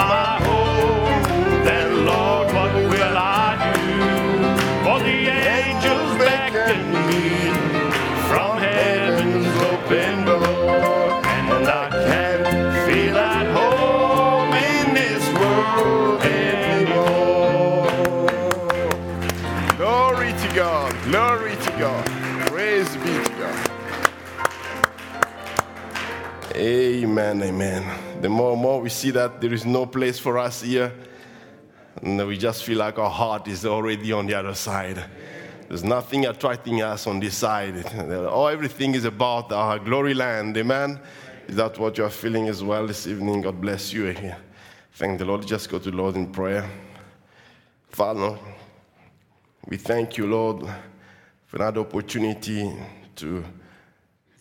my Amen. Amen. The more and more we see that there is no place for us here, and we just feel like our heart is already on the other side. There's nothing attracting us on this side. Oh, everything is about our glory land. Amen. Is that what you are feeling as well this evening? God bless you. Thank the Lord. Just go to the Lord in prayer. Father, we thank you, Lord, for another opportunity to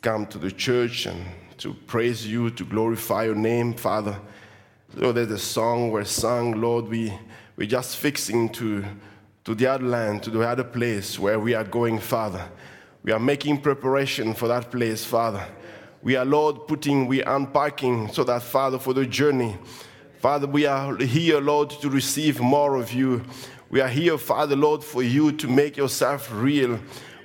come to the church and to praise you, to glorify your name, Father. Lord, there's a song we're sung, Lord, we, we're just fixing to, to the other land, to the other place where we are going, Father. We are making preparation for that place, Father. We are, Lord, putting, we are unpacking so that, Father, for the journey, Father, we are here, Lord, to receive more of you. We are here, Father, Lord, for you to make yourself real.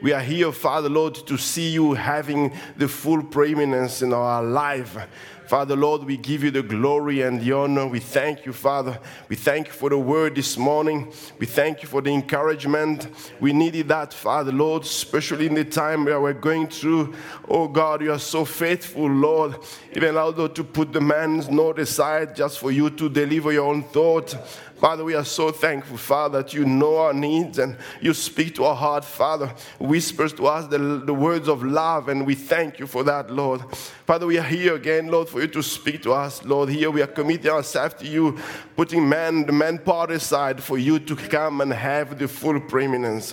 We are here, Father, Lord, to see you having the full preeminence in our life. Father, Lord, we give you the glory and the honor. We thank you, Father. We thank you for the word this morning. We thank you for the encouragement. We needed that, Father, Lord, especially in the time where we're going through. Oh God, you are so faithful, Lord. Even although to put the man's note aside just for you to deliver your own thought. Father, we are so thankful, Father, that you know our needs and you speak to our heart, Father. Whispers to us the, the words of love, and we thank you for that, Lord. Father, we are here again, Lord, for you to speak to us, Lord. Here we are committing ourselves to you, putting man, the man part aside for you to come and have the full preeminence.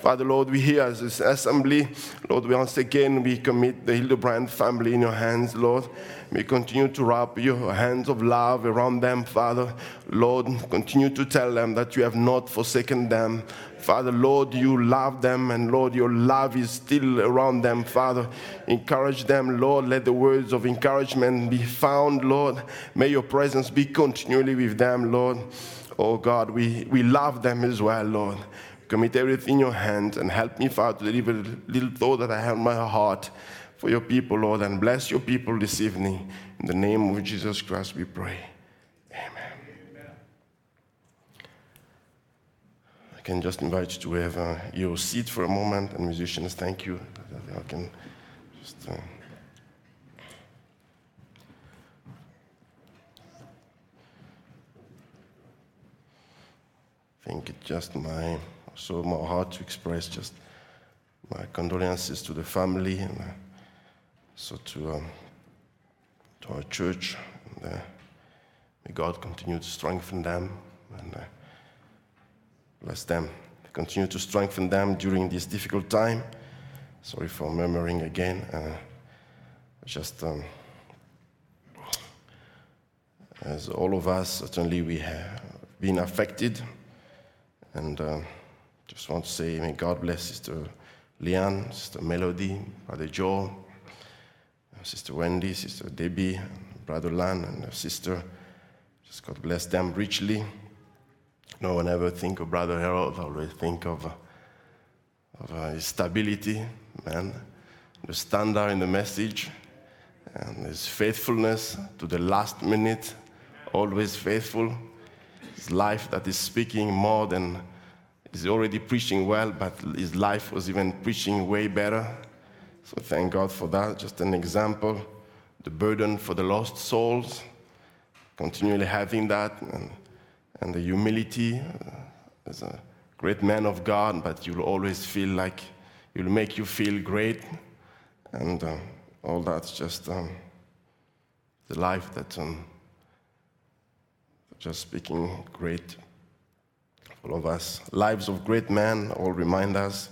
Father, Lord, we here as this assembly, Lord, we once again we commit the Hildebrand family in your hands, Lord. May continue to wrap your hands of love around them, Father. Lord, continue to tell them that you have not forsaken them. Father, Lord, you love them, and Lord, your love is still around them, Father. Encourage them, Lord. Let the words of encouragement be found, Lord. May your presence be continually with them, Lord. Oh God, we, we love them as well, Lord. Commit everything in your hands and help me, Father, to deliver the little thought that I have in my heart for your people, Lord, and bless your people this evening. In the name of Jesus Christ, we pray. Amen. I can just invite you to have uh, your seat for a moment, and musicians, thank you. I can just. Uh, I think it's just my so my heart to express just my condolences to the family and uh, so to um, to our church. And, uh, may God continue to strengthen them and uh, bless them. Continue to strengthen them during this difficult time. Sorry for murmuring again. Uh, just um, as all of us, certainly we have been affected. And uh, just want to say, may God bless Sister Leanne, Sister Melody, Brother Joe, Sister Wendy, Sister Debbie, Brother Lan, and her sister. Just God bless them richly. No one ever think of Brother Harold, I always think of, uh, of uh, his stability, man, the standard in the message, and his faithfulness to the last minute, always faithful. His life that is speaking more than he's already preaching well, but his life was even preaching way better. So thank God for that. Just an example. The burden for the lost souls, continually having that, and, and the humility uh, as a great man of God, but you'll always feel like it'll make you feel great. And uh, all that's just um, the life that um, just speaking great all of us. Lives of great men all remind us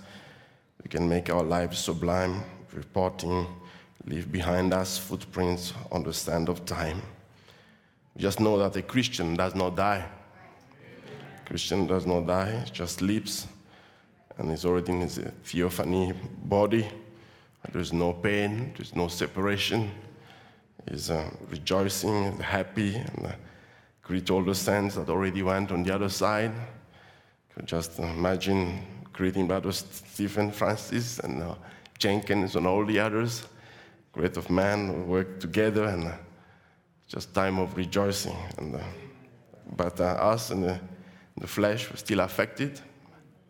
we can make our lives sublime, reporting, leave behind us footprints on the sand of time. Just know that a Christian does not die. Christian does not die, just sleeps and is already in his theophany body, There's no pain, there's no separation. He's uh, rejoicing happy and uh, greet all the saints that already went on the other side. Just imagine greeting Brother Stephen Francis and uh, Jenkins and all the others. Great of man, who work together and uh, just time of rejoicing. And, uh, but uh, us in the, the flesh were still affected.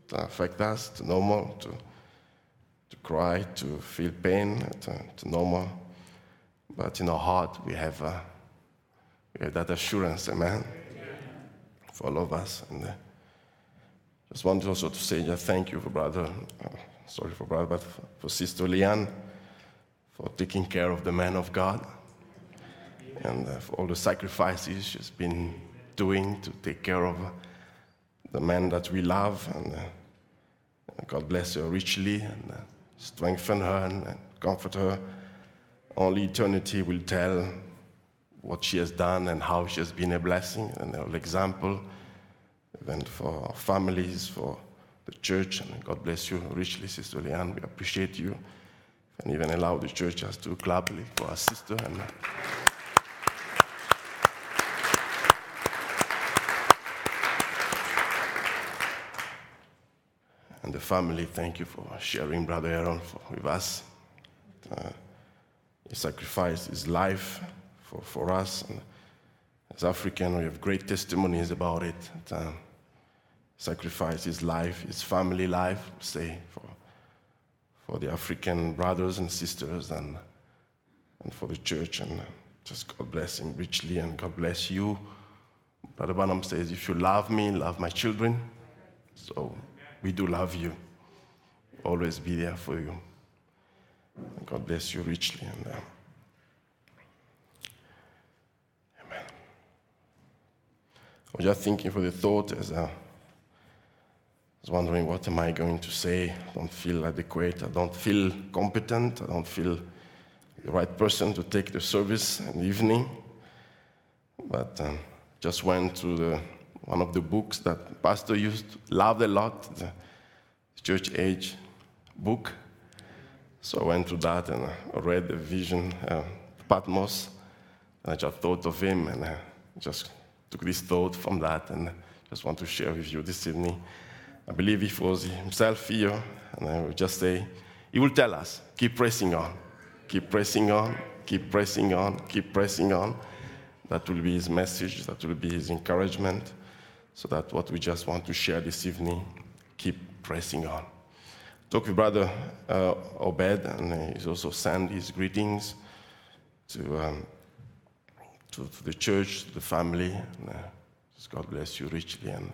To affect us to normal, to, to cry, to feel pain, to, to normal. But in our heart, we have, uh, we have that assurance, amen, for all of us. And uh, just wanted also to say just thank you for brother, sorry for brother, but for, Sister Leanne, for taking care of the man of God, and uh, for all the sacrifices she's been doing to take care of the man that we love. And uh, God bless her richly and uh, strengthen her and, and comfort her. Only eternity will tell what she has done and how she has been a blessing and an example, even for families, for the church. And God bless you richly, Sister Leanne. We appreciate you. And even allow the church just to clap for our sister. And, and the family, thank you for sharing Brother Aaron for, with us. Uh, he sacrificed his life for, for us. And as African, we have great testimonies about it. Uh, sacrificed his life, his family life, say, for, for the African brothers and sisters and, and for the church. And just God bless him richly and God bless you. Brother Branham says, if you love me, love my children. So we do love you. Always be there for you. God bless you richly. And, uh. I was just thinking for the thought as uh, I was wondering, what am I going to say? I don't feel adequate. I don't feel competent. I don't feel the right person to take the service in the evening. But um, just went through the, one of the books that Pastor used, loved a lot, the church age book. So I went to that and I read the vision, uh, Patmos, and I just thought of him and I just took this thought from that and just want to share with you this evening. I believe it was himself here, and I would just say, he will tell us, keep pressing on, keep pressing on, keep pressing on, keep pressing on. That will be his message, that will be his encouragement. So that what we just want to share this evening, keep pressing on talk with Brother uh, Obed, and he's also sent his greetings to, um, to, to, the church, to the family. And, uh, God bless you richly. And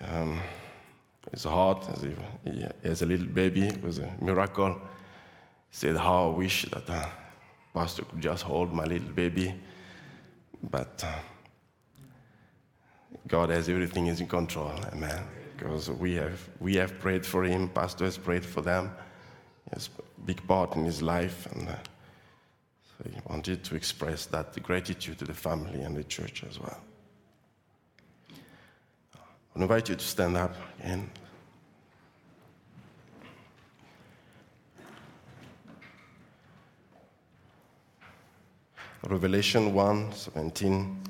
um, his heart, as if he, as a little baby, it was a miracle. He said, How I wish that uh, Pastor could just hold my little baby. But uh, God has everything is in control. Amen because we have, we have prayed for him, Pastor has prayed for them. He has a big part in his life, and uh, so he wanted to express that gratitude to the family and the church as well. I invite you to stand up again. Revelation 1 17,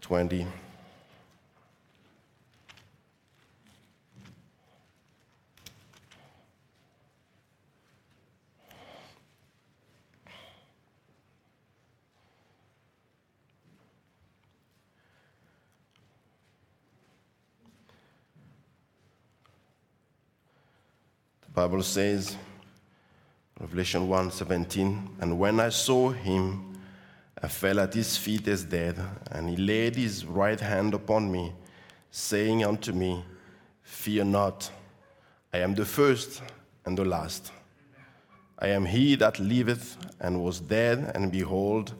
20. Bible says, Revelation 1:17, and when I saw him, I fell at his feet as dead, and he laid his right hand upon me, saying unto me, Fear not, I am the first and the last. I am he that liveth and was dead, and behold,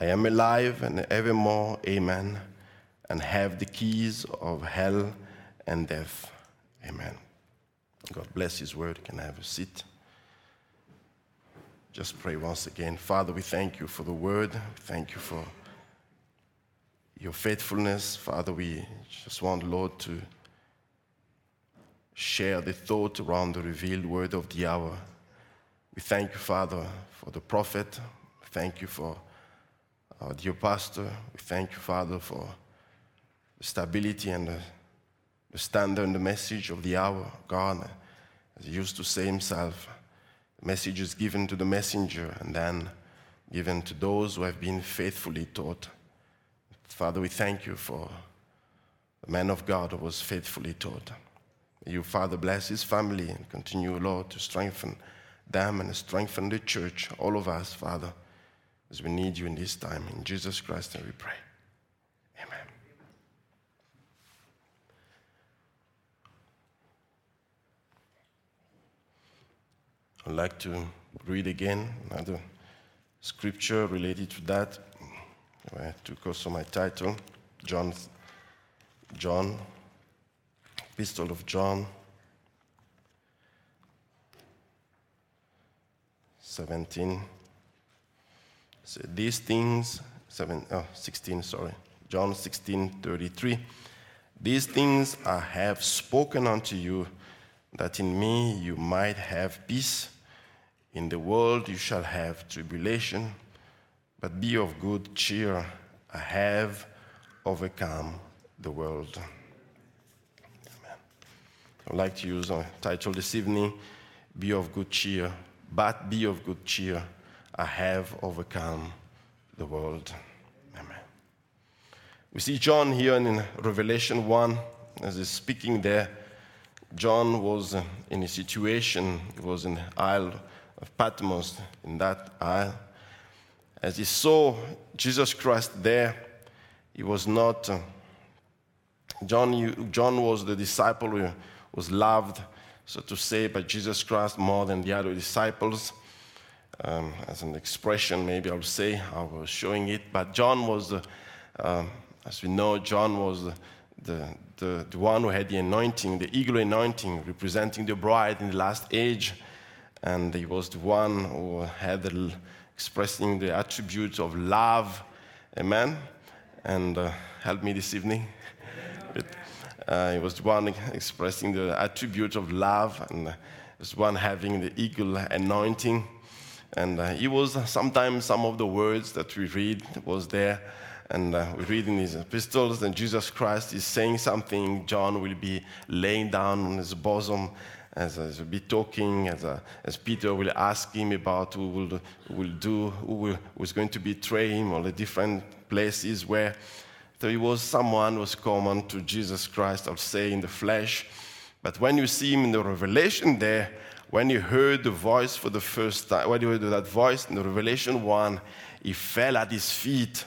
I am alive and evermore, amen, and have the keys of hell and death. Amen. God bless His word. Can have a seat. Just pray once again. Father, we thank you for the word. Thank you for your faithfulness. Father, we just want, Lord, to share the thought around the revealed word of the hour. We thank you, Father, for the prophet. Thank you for our dear pastor. We thank you, Father, for the stability and the, the standard and the message of the hour. God, as he used to say himself, the message is given to the messenger and then given to those who have been faithfully taught. Father, we thank you for the man of God who was faithfully taught. May you, Father, bless his family and continue, Lord, to strengthen them and strengthen the church, all of us, Father, as we need you in this time. In Jesus Christ, and we pray. Amen. I'd like to read again another scripture related to that. I took also my title, John, John, Epistle of John, 17. So these things, seven, oh, 16, sorry, John 16, 33. These things I have spoken unto you, that in me you might have peace. In the world you shall have tribulation, but be of good cheer. I have overcome the world. Amen. I'd like to use a title this evening Be of good cheer, but be of good cheer. I have overcome the world. Amen. We see John here in Revelation 1 as he's speaking there. John was in a situation, he was in the Isle of Patmos, in that isle. As he saw Jesus Christ there, he was not. Uh, John, John was the disciple who was loved, so to say, by Jesus Christ more than the other disciples. Um, as an expression, maybe I'll say, I was showing it. But John was, um, as we know, John was the, the, the, the one who had the anointing, the eagle anointing, representing the bride in the last age and he was the one who had expressing the attributes of love. Amen. And uh, help me this evening. but, uh, he was the one expressing the attributes of love, and uh, was one having the eagle anointing. And uh, he was sometimes some of the words that we read was there. And uh, we read in his epistles, and Jesus Christ is saying something. John will be laying down on his bosom as, as be talking, as, as Peter will ask him about who will, who will do, who will, who's going to betray him, all the different places where there was someone who was common to Jesus Christ, I'll say, in the flesh. But when you see him in the revelation there, when you heard the voice for the first time, when you heard that voice in the Revelation 1, he fell at his feet.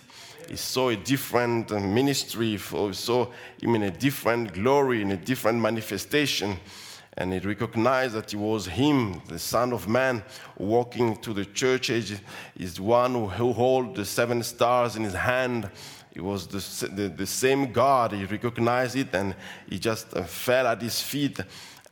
He saw a different uh, ministry, he saw him in a different glory, in a different manifestation and he recognized that it was him, the Son of Man, walking to the church age. He's one who, who held the seven stars in his hand. It was the, the, the, same God. He recognized it and he just uh, fell at his feet.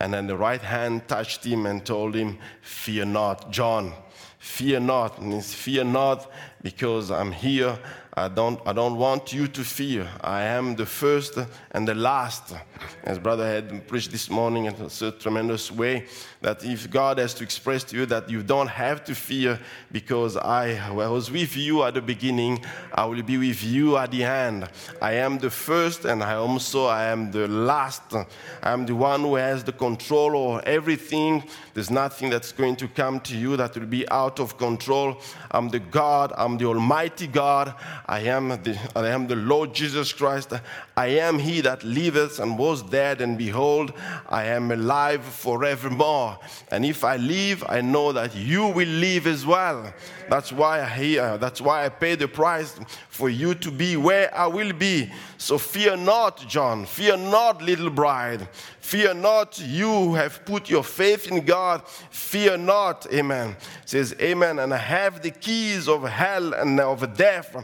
And then the right hand touched him and told him, Fear not, John. Fear not. And fear not because I'm here I don't, I don't want you to fear. I am the first and the last. As Brother had preached this morning in such a tremendous way, that if God has to express to you that you don't have to fear because I was with you at the beginning, I will be with you at the end. I am the first and I also I am the last. I am the one who has the control over everything. There's nothing that's going to come to you that will be out of control. I'm the God, I'm the Almighty God. I am the, I am the Lord Jesus Christ. I am he that liveth and was dead, and behold, I am alive forevermore. And if I live, I know that you will live as well. That's why I here. That's why I pay the price for you to be where I will be. So fear not, John. Fear not, little bride. Fear not, you who have put your faith in God. Fear not. Amen. It says, Amen. And I have the keys of hell and of death.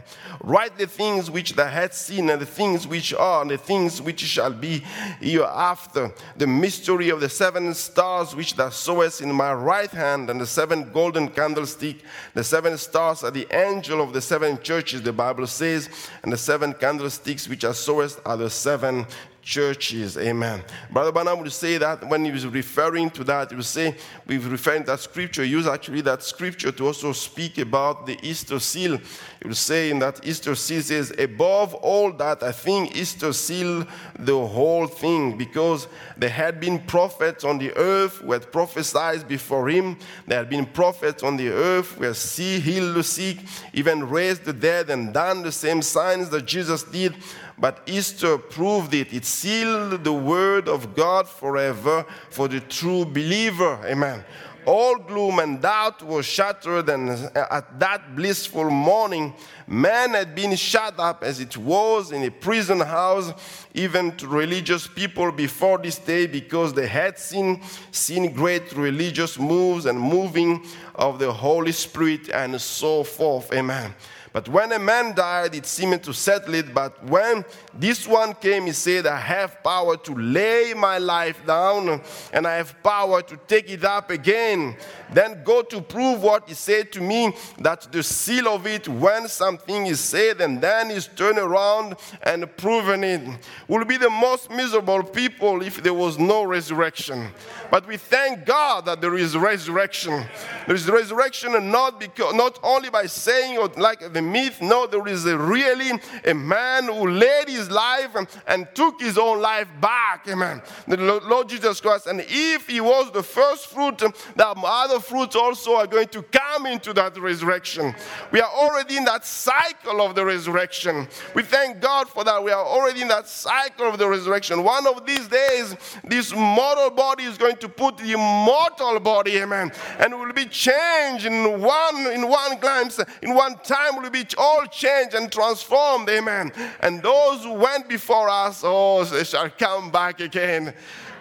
Write the things which thou hast seen, and the things which are, and the things which shall be hereafter. The mystery of the seven stars which thou sawest in my right hand, and the seven golden candlestick. The seven stars are the angel of the seven churches, the Bible says, and the seven candlesticks which thou sawest are the seven churches. Amen. Brother Branham would say that when he was referring to that, he would say, we've referring to that scripture, he used actually that scripture to also speak about the Easter seal. He would say in that Easter seal says, above all that, I think Easter seal the whole thing because there had been prophets on the earth who had prophesied before him. There had been prophets on the earth who had see, healed the sick, even raised the dead and done the same signs that Jesus did. But Easter proved it. It sealed the word of God forever for the true believer. Amen. All gloom and doubt was shattered, and at that blissful morning, man had been shut up as it was in a prison house, even to religious people before this day, because they had seen, seen great religious moves and moving of the Holy Spirit and so forth. Amen. But when a man died, it seemed to settle it. But when this one came, he said, I have power to lay my life down and I have power to take it up again. Then go to prove what he said to me that the seal of it, when something is said and then is turned around and proven it, will be the most miserable people if there was no resurrection. But we thank God that there is resurrection. There is resurrection and not because not only by saying or like the myth. No, there is a really a man who laid his life and, and took his own life back. Amen. The Lord Jesus Christ. And if he was the first fruit, the other fruits also are going to come into that resurrection. We are already in that cycle of the resurrection. We thank God for that. We are already in that cycle of the resurrection. One of these days, this mortal body is going to put the immortal body, amen, and will be changed in one in one glance, in one time will be be all changed and transformed. Amen. And those who went before us, oh, they shall come back again.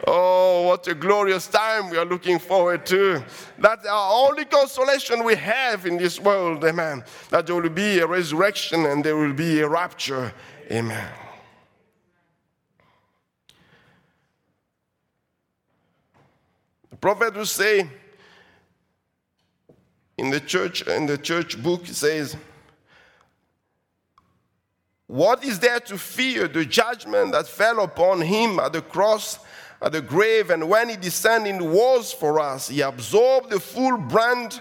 Oh, what a glorious time we are looking forward to. That's our only consolation we have in this world, amen. That there will be a resurrection and there will be a rapture, amen. The prophet will say in the church, in the church book, says, what is there to fear? The judgment that fell upon him at the cross, at the grave, and when he descended was for us. He absorbed the full brand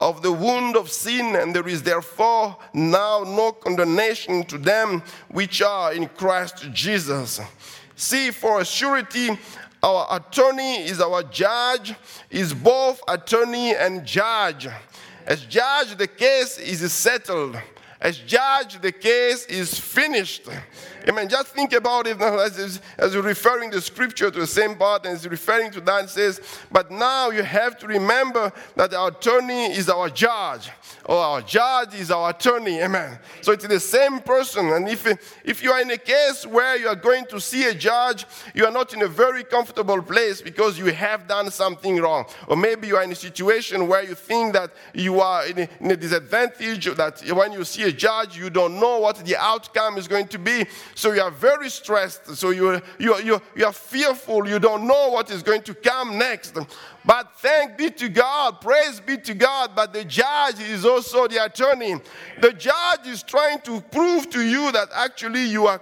of the wound of sin, and there is therefore now no condemnation to them which are in Christ Jesus. See, for a surety, our attorney is our judge, is both attorney and judge. As judge, the case is settled as judge, the case is finished. Amen. Just think about it as, as you're referring the scripture to the same part and referring to that. It says, But now you have to remember that our attorney is our judge, or our judge is our attorney. Amen. So it's the same person. And if, if you are in a case where you are going to see a judge, you are not in a very comfortable place because you have done something wrong. Or maybe you are in a situation where you think that you are in a, in a disadvantage, that when you see a judge, you don't know what the outcome is going to be. So you are very stressed. So you, you, you, you are fearful. You don't know what is going to come next. But thank be to God, praise be to God. But the judge is also the attorney. The judge is trying to prove to you that actually you are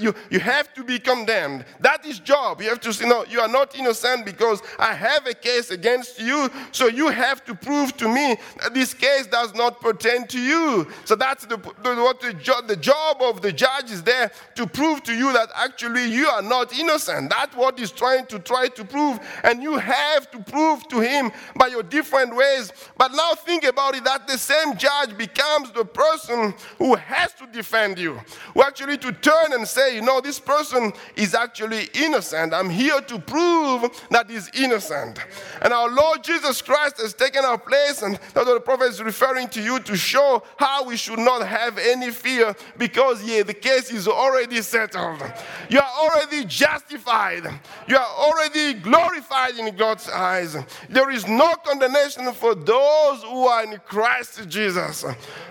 you, you have to be condemned. That is job. You have to say, no, you are not innocent because I have a case against you. So you have to prove to me that this case does not pertain to you. So that's the, the what the, jo- the job of the judge is there to prove to you that actually you are not innocent. That's what he's trying to try to prove. And you have to prove prove to him by your different ways. But now think about it that the same judge becomes the person who has to defend you, who actually to turn and say, you know, this person is actually innocent. I'm here to prove that he's innocent. And our Lord Jesus Christ has taken our place, and that's what the prophet is referring to you to show how we should not have any fear because, yeah, the case is already settled. You are already justified. You are already glorified in God's eyes. There is no condemnation for those who are in Christ Jesus.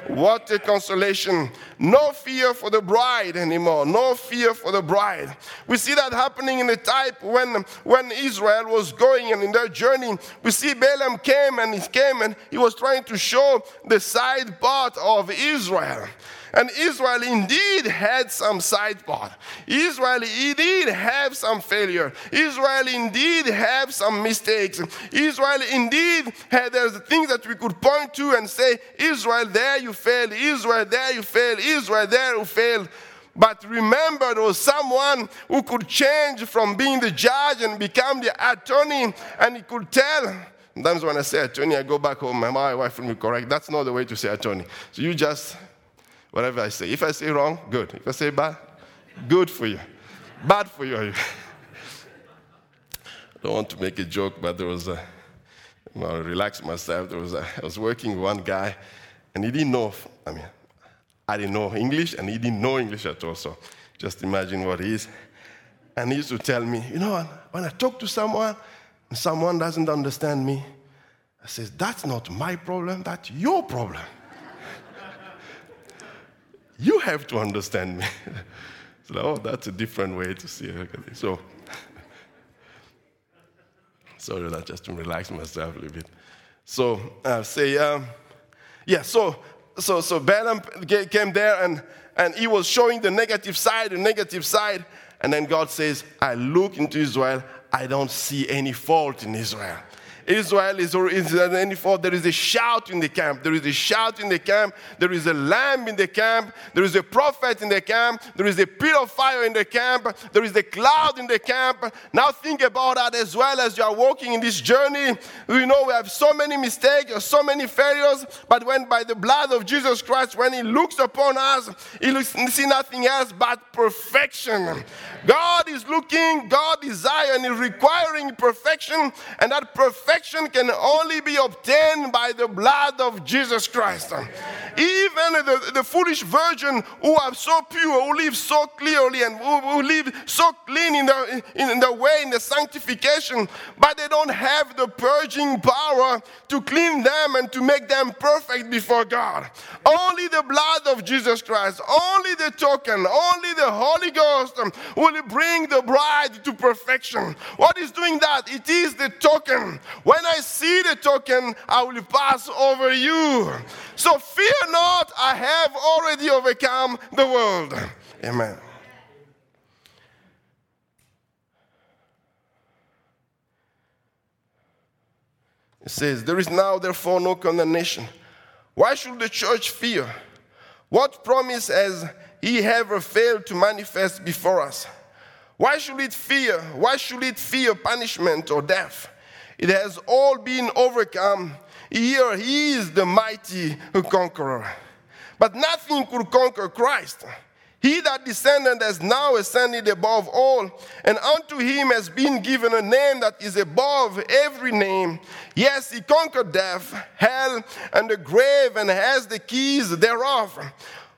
What a consolation. No fear for the bride anymore. No fear for the bride. We see that happening in the type when, when Israel was going and in their journey. We see Balaam came and he came and he was trying to show the side part of Israel. And Israel indeed had some side part. Israel indeed have some failure. Israel indeed have some mistakes. Israel indeed had there's things that we could point to and say, Israel, there you failed. Israel, there you failed. Israel, there you failed. But remember, there was someone who could change from being the judge and become the attorney, and he could tell. Sometimes when I say attorney, I go back home, my wife will be correct. That's not the way to say attorney. So you just, whatever I say. If I say wrong, good. If I say bad, good for you. Bad for you. I don't want to make a joke, but there was a, relax myself. There was a, I was working with one guy, and he didn't know, I mean, I didn't know English, and he didn't know English at all. So just imagine what he is. And he used to tell me, you know, when I talk to someone and someone doesn't understand me, I says, that's not my problem, that's your problem. You have to understand me. so, oh, that's a different way to see it. So, sorry, that just to relax myself a little bit. So, uh, say, um, yeah, so so, so Balaam came there and, and he was showing the negative side, the negative side. And then God says, I look into Israel, I don't see any fault in Israel. Israel is, or is there any fault. There is a shout in the camp. There is a shout in the camp. There is a lamb in the camp. There is a prophet in the camp. There is a pit of fire in the camp. There is a cloud in the camp. Now think about that as well as you are walking in this journey. We know we have so many mistakes, so many failures, but when by the blood of Jesus Christ, when He looks upon us, He looks, see nothing else but perfection. God is looking, God desires, and is requiring perfection, and that perfection perfection can only be obtained by the blood of Jesus Christ. Even the, the foolish virgin who are so pure, who live so clearly, and who, who live so clean in the, in the way, in the sanctification, but they don't have the purging power to clean them and to make them perfect before God. Only the blood of Jesus Christ, only the token, only the Holy Ghost um, will bring the bride to perfection. What is doing that? It is the token. When I see the token, I will pass over you. So fear not, I have already overcome the world. Amen. It says, There is now therefore no condemnation. Why should the church fear? What promise has he ever failed to manifest before us? Why should it fear? Why should it fear punishment or death? It has all been overcome. Here he is the mighty conqueror. But nothing could conquer Christ. He that descended has now ascended above all, and unto him has been given a name that is above every name. Yes, he conquered death, hell, and the grave, and has the keys thereof.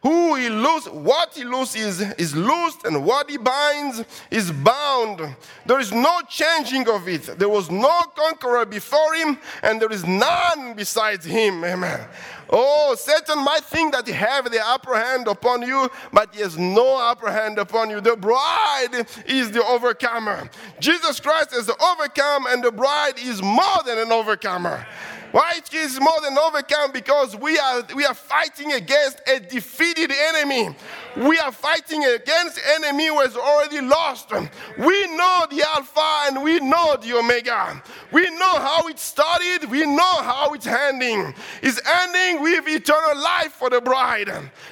Who he loose, what he looses is loosed, and what he binds is bound. There is no changing of it. There was no conqueror before him, and there is none besides him. Amen. Oh, Satan might think that he have the upper hand upon you, but he has no upper hand upon you. The bride is the overcomer. Jesus Christ is the overcome, and the bride is more than an overcomer. Why it is more than overcome? Because we are, we are fighting against a defeated enemy. We are fighting against enemy who has already lost. We know the Alpha and we know the Omega. We know how it started. We know how it's ending. It's ending with eternal life for the bride.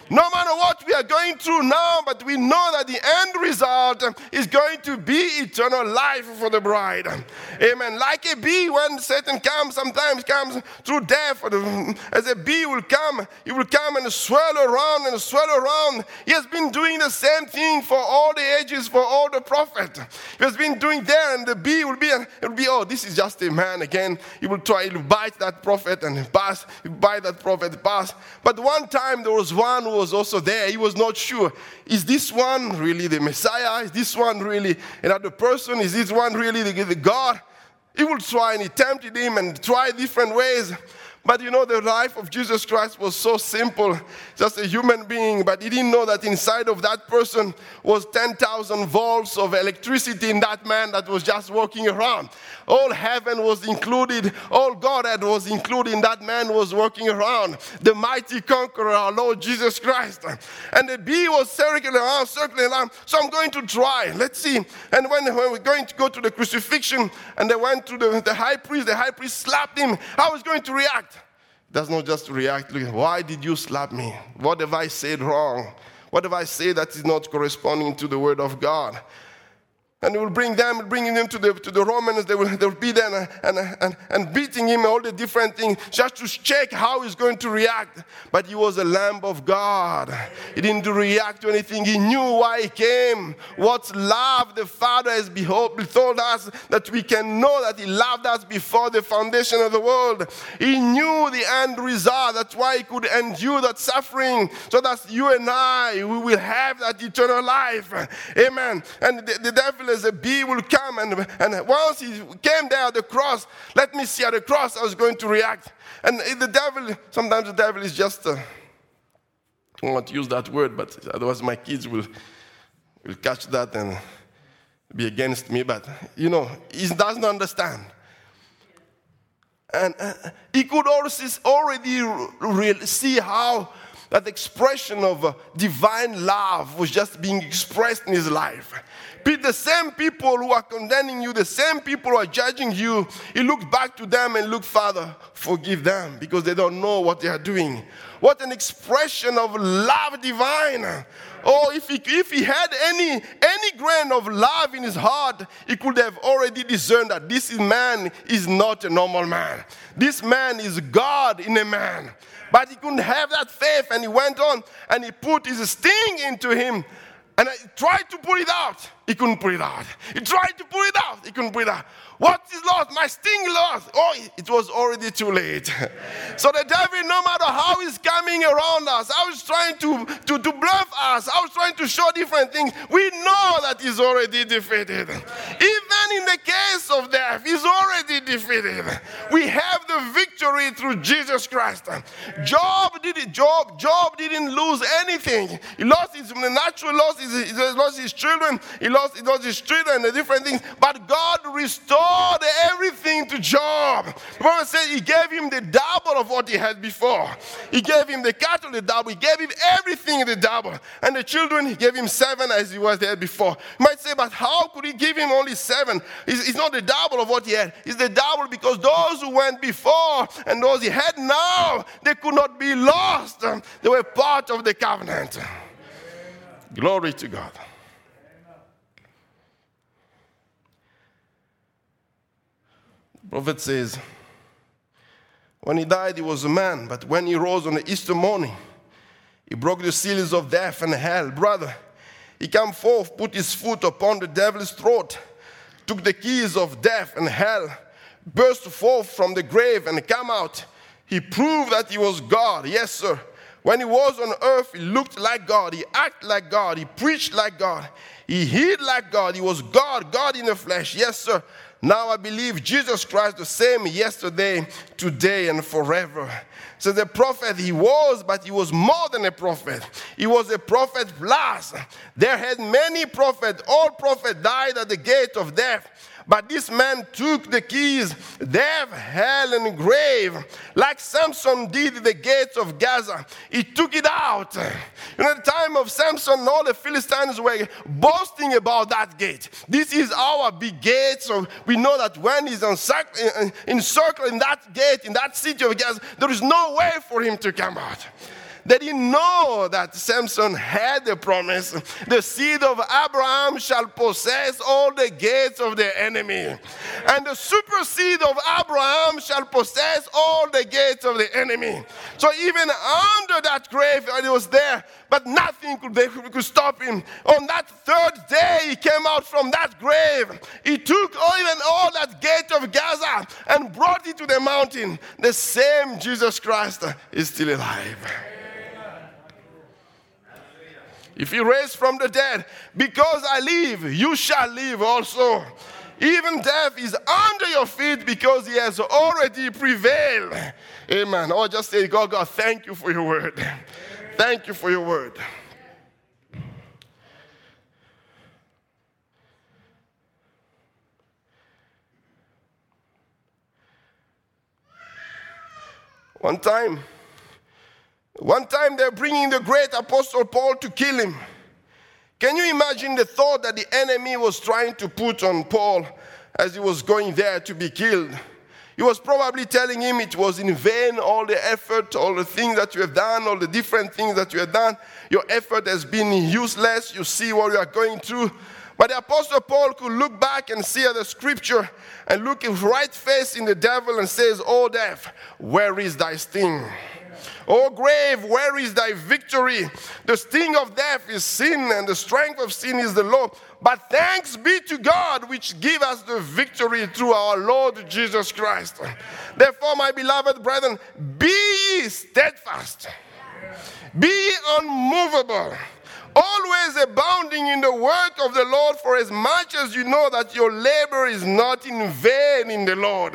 No matter what we are going through now, but we know that the end result is going to be eternal life for the bride. Amen. Like a bee, when Satan comes, sometimes comes through death. As a bee will come, he will come and swirl around and swirl around. He has been doing the same thing for all the ages, for all the prophets. He has been doing there, and the bee will be, and it will be, oh, this is just a man again. He will try, to bite that prophet and pass, bite that prophet, pass. But one time there was one who was also there. He was not sure. Is this one really the Messiah? Is this one really another person? Is this one really the, the God? He will try and he tempted him and try different ways. But you know, the life of Jesus Christ was so simple, just a human being, but he didn't know that inside of that person was 10,000 volts of electricity in that man that was just walking around. All heaven was included, all Godhead was included in that man was walking around. The mighty conqueror, our Lord Jesus Christ. And the bee was circling around, circling around. So I'm going to try. Let's see. And when, when we're going to go to the crucifixion, and they went to the, the high priest, the high priest slapped him. How was going to react? Does not just react, why did you slap me? What have I said wrong? What have I said that is not corresponding to the word of God? And he will bring them, bringing them to the, to the Romans. They will, they will be there and, and, and, and beating him, all the different things, just to check how he's going to react. But he was a lamb of God. He didn't react to anything. He knew why he came. What love the Father has behold, told us that we can know that he loved us before the foundation of the world. He knew the end result. That's why he could endure that suffering, so that you and I, we will have that eternal life. Amen. And the, the devil as a bee will come. And, and once he came there at the cross, let me see at the cross, I was going to react. And the devil, sometimes the devil is just, uh, I to use that word, but otherwise my kids will, will catch that and be against me. But, you know, he doesn't understand. And uh, he could already see how that expression of uh, divine love was just being expressed in his life the same people who are condemning you, the same people who are judging you, he looked back to them and looked, Father, forgive them because they don't know what they are doing. What an expression of love divine. Oh, if he, if he had any, any grain of love in his heart, he could have already discerned that this man is not a normal man. This man is God in a man. But he couldn't have that faith, and he went on and he put his sting into him and I tried to pull it out. He couldn't pull it out. He tried to pull it out. He couldn't pull it out. What is lost? My sting lost. Oh, it was already too late. so the devil, no matter how he's coming around us, I was trying to, to, to bluff us, I was trying to show different things. We know that he's already defeated. Even in the case of death, he's already defeated. We have the victory through Jesus Christ. Job did it. Job, Job didn't lose anything. He lost his natural loss, he lost his children, he lost, he lost his and the different things. But God restored everything to Job. The Bible says he gave him the double of what he had before. He gave him the cattle the double. He gave him everything the double. And the children, he gave him seven as he was there before. You might say, but how could he give him only seven? It's, it's not the double of what he had. It's the double because those who went before and those he had now, they could not be lost. They were part of the covenant. Glory to God. Prophet says, when he died, he was a man, but when he rose on the Easter morning, he broke the seals of death and hell. Brother, he came forth, put his foot upon the devil's throat, took the keys of death and hell, burst forth from the grave and came out. He proved that he was God. Yes, sir. When he was on earth, he looked like God. He acted like God. He preached like God. He healed like God. He was God, God in the flesh. Yes, sir. Now I believe Jesus Christ the same yesterday, today, and forever. So the prophet he was, but he was more than a prophet. He was a prophet plus. There had many prophets. All prophets died at the gate of death. But this man took the keys, death, hell, and grave, like Samson did the gates of Gaza. He took it out. In the time of Samson, all the Philistines were boasting about that gate. This is our big gate. So we know that when he's encircled in that gate, in that city of Gaza, there is no way for him to come out. They didn't know that Samson had the promise. The seed of Abraham shall possess all the gates of the enemy. And the super seed of Abraham shall possess all the gates of the enemy. So even under that grave, it was there, but nothing could, they, could stop him. On that third day, he came out from that grave. He took even all that gate of Gaza and brought it to the mountain. The same Jesus Christ is still alive. If he raised from the dead, because I live, you shall live also. Even death is under your feet because he has already prevailed. Amen. Or just say, God, God, thank you for your word. Thank you for your word. One time, one time they're bringing the great apostle Paul to kill him. Can you imagine the thought that the enemy was trying to put on Paul as he was going there to be killed? He was probably telling him it was in vain, all the effort, all the things that you have done, all the different things that you have done. Your effort has been useless. You see what you are going through. But the Apostle Paul could look back and see the scripture and look his right face in the devil and says, Oh, death, where is thy sting? O grave, where is thy victory? The sting of death is sin, and the strength of sin is the law. But thanks be to God, which give us the victory through our Lord Jesus Christ. Therefore, my beloved brethren, be ye steadfast, be ye unmovable always abounding in the work of the Lord, for as much as you know that your labor is not in vain in the Lord.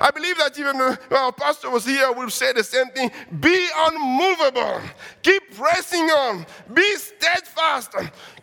I believe that even uh, our pastor was here will say the same thing. Be unmovable. Keep pressing on. Be steadfast.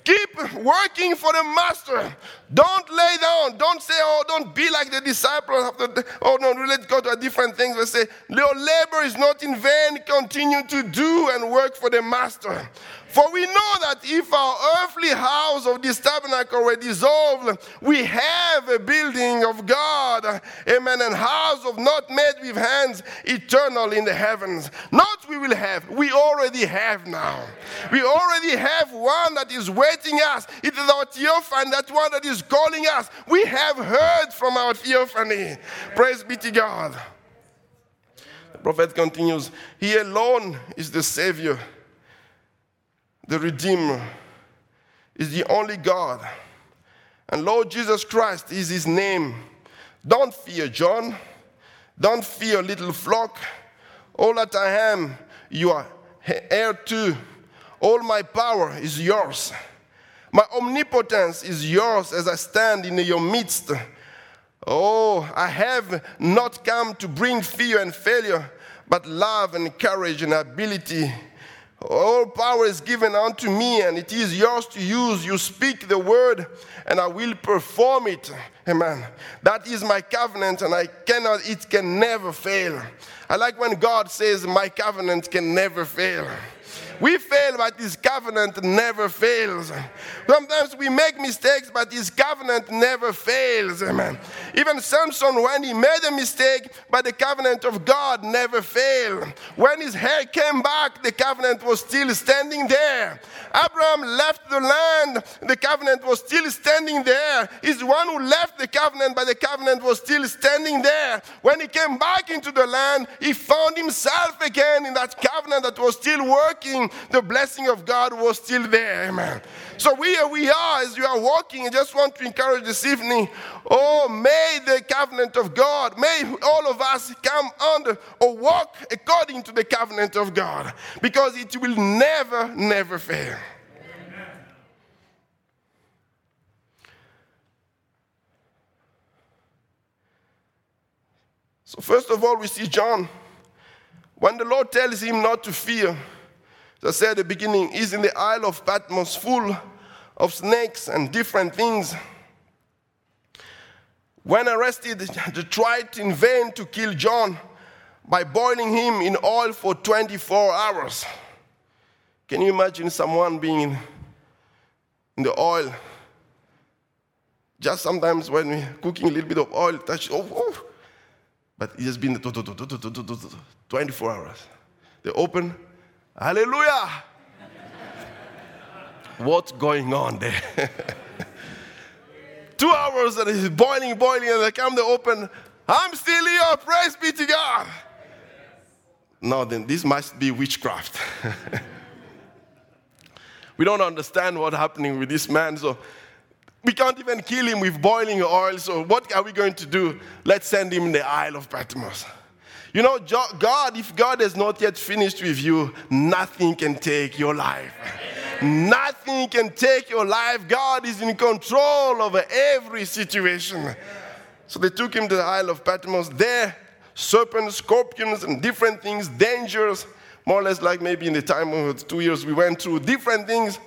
Keep working for the master. Don't lay down. Don't say, oh, don't be like the disciples the, oh, no, let's go to a different things. But say, your labor is not in vain. Continue to do and work for the master. For we know that if our earthly house of this tabernacle were dissolved, we have a building of God, amen, and house of not made with hands, eternal in the heavens. Not we will have, we already have now. We already have one that is waiting us. It is our theophany, that one that is calling us. We have heard from our theophany. Praise be to God. The prophet continues, He alone is the Savior the Redeemer, is the only God. And Lord Jesus Christ is his name. Don't fear, John. Don't fear, little flock. All that I am, you are heir to. All my power is yours. My omnipotence is yours as I stand in your midst. Oh, I have not come to bring fear and failure, but love and courage and ability all power is given unto me, and it is yours to use. You speak the word, and I will perform it. Amen. That is my covenant, and I cannot, it can never fail. I like when God says, My covenant can never fail. We fail, but His covenant never fails. Sometimes we make mistakes, but His covenant never fails. Amen. Even Samson, when he made a mistake, but the covenant of God never failed. When his hair came back, the covenant was still standing there. Abraham left the land, the covenant was still standing there. He's the one who left the covenant, but the covenant was still standing there. When he came back into the land, he found himself again in that covenant that was still working the blessing of God was still there. Amen. So we, we are, as you are walking, I just want to encourage this evening, oh, may the covenant of God, may all of us come under or walk according to the covenant of God, because it will never, never fail. So, first of all, we see John. When the Lord tells him not to fear, I said at the beginning, is in the Isle of Patmos, full of snakes and different things. When arrested, they tried in vain to kill John by boiling him in oil for 24 hours. Can you imagine someone being in the oil? Just sometimes when we're cooking a little bit of oil, touch, oh, oh. but it has been 24 hours. They open, Hallelujah. What's going on there? Two hours and it's boiling, boiling, and they come to open. I'm still here. Praise be to God. No, then this must be witchcraft. we don't understand what's happening with this man, so we can't even kill him with boiling oil. So what are we going to do? Let's send him in the Isle of Patmos. You know, God, if God has not yet finished with you, nothing can take your life. Nothing can take your life. God is in control over every situation. So they took him to the Isle of Patmos. There, serpents, scorpions, and different things, dangers, more or less like maybe in the time of two years we went through different things.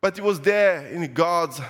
But he was there in God's.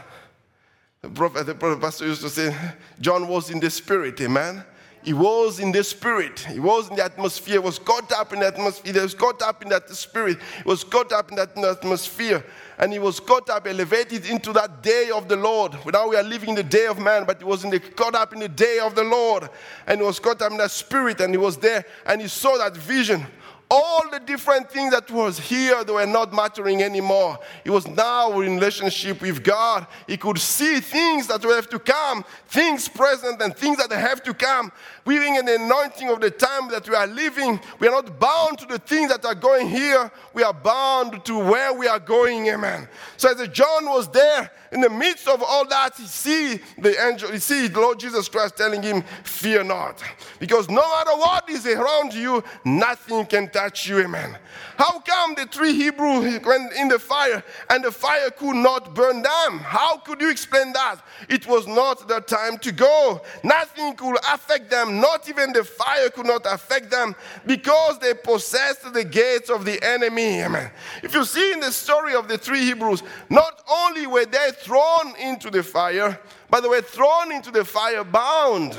The prophet, the pastor used to say, John was in the spirit, amen. He was in the spirit. He was in the atmosphere. He was caught up in the atmosphere. He was caught up in that spirit. He was caught up in that atmosphere. And he was caught up, elevated into that day of the Lord. Now we are living in the day of man, but he was in the, caught up in the day of the Lord. And he was caught up in that spirit, and he was there, and he saw that vision all the different things that was here they were not mattering anymore he was now in relationship with god he could see things that will have to come things present and things that have to come living in the anointing of the time that we are living we are not bound to the things that are going here we are bound to where we are going amen so as john was there in the midst of all that he see the angel he see the lord jesus christ telling him fear not because no matter what is around you nothing can touch you, amen. How come the three Hebrews went in the fire and the fire could not burn them? How could you explain that? It was not the time to go. Nothing could affect them, not even the fire could not affect them because they possessed the gates of the enemy, amen. If you see in the story of the three Hebrews, not only were they thrown into the fire, but they were thrown into the fire bound.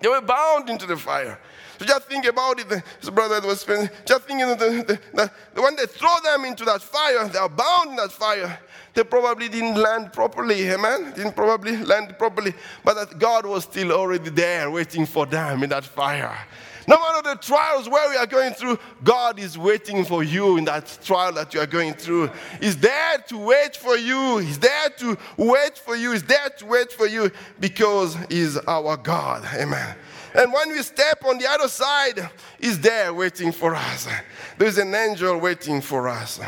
They were bound into the fire. So just think about it. His brother was spending, just thinking of the, the, the, when they throw them into that fire, they are bound in that fire. They probably didn't land properly, amen? Didn't probably land properly. But that God was still already there waiting for them in that fire. No matter the trials where we are going through, God is waiting for you in that trial that you are going through. He's there to wait for you. He's there to wait for you. He's there to wait for you because He's our God. Amen. And when we step on the other side, He's there waiting for us. There's an angel waiting for us.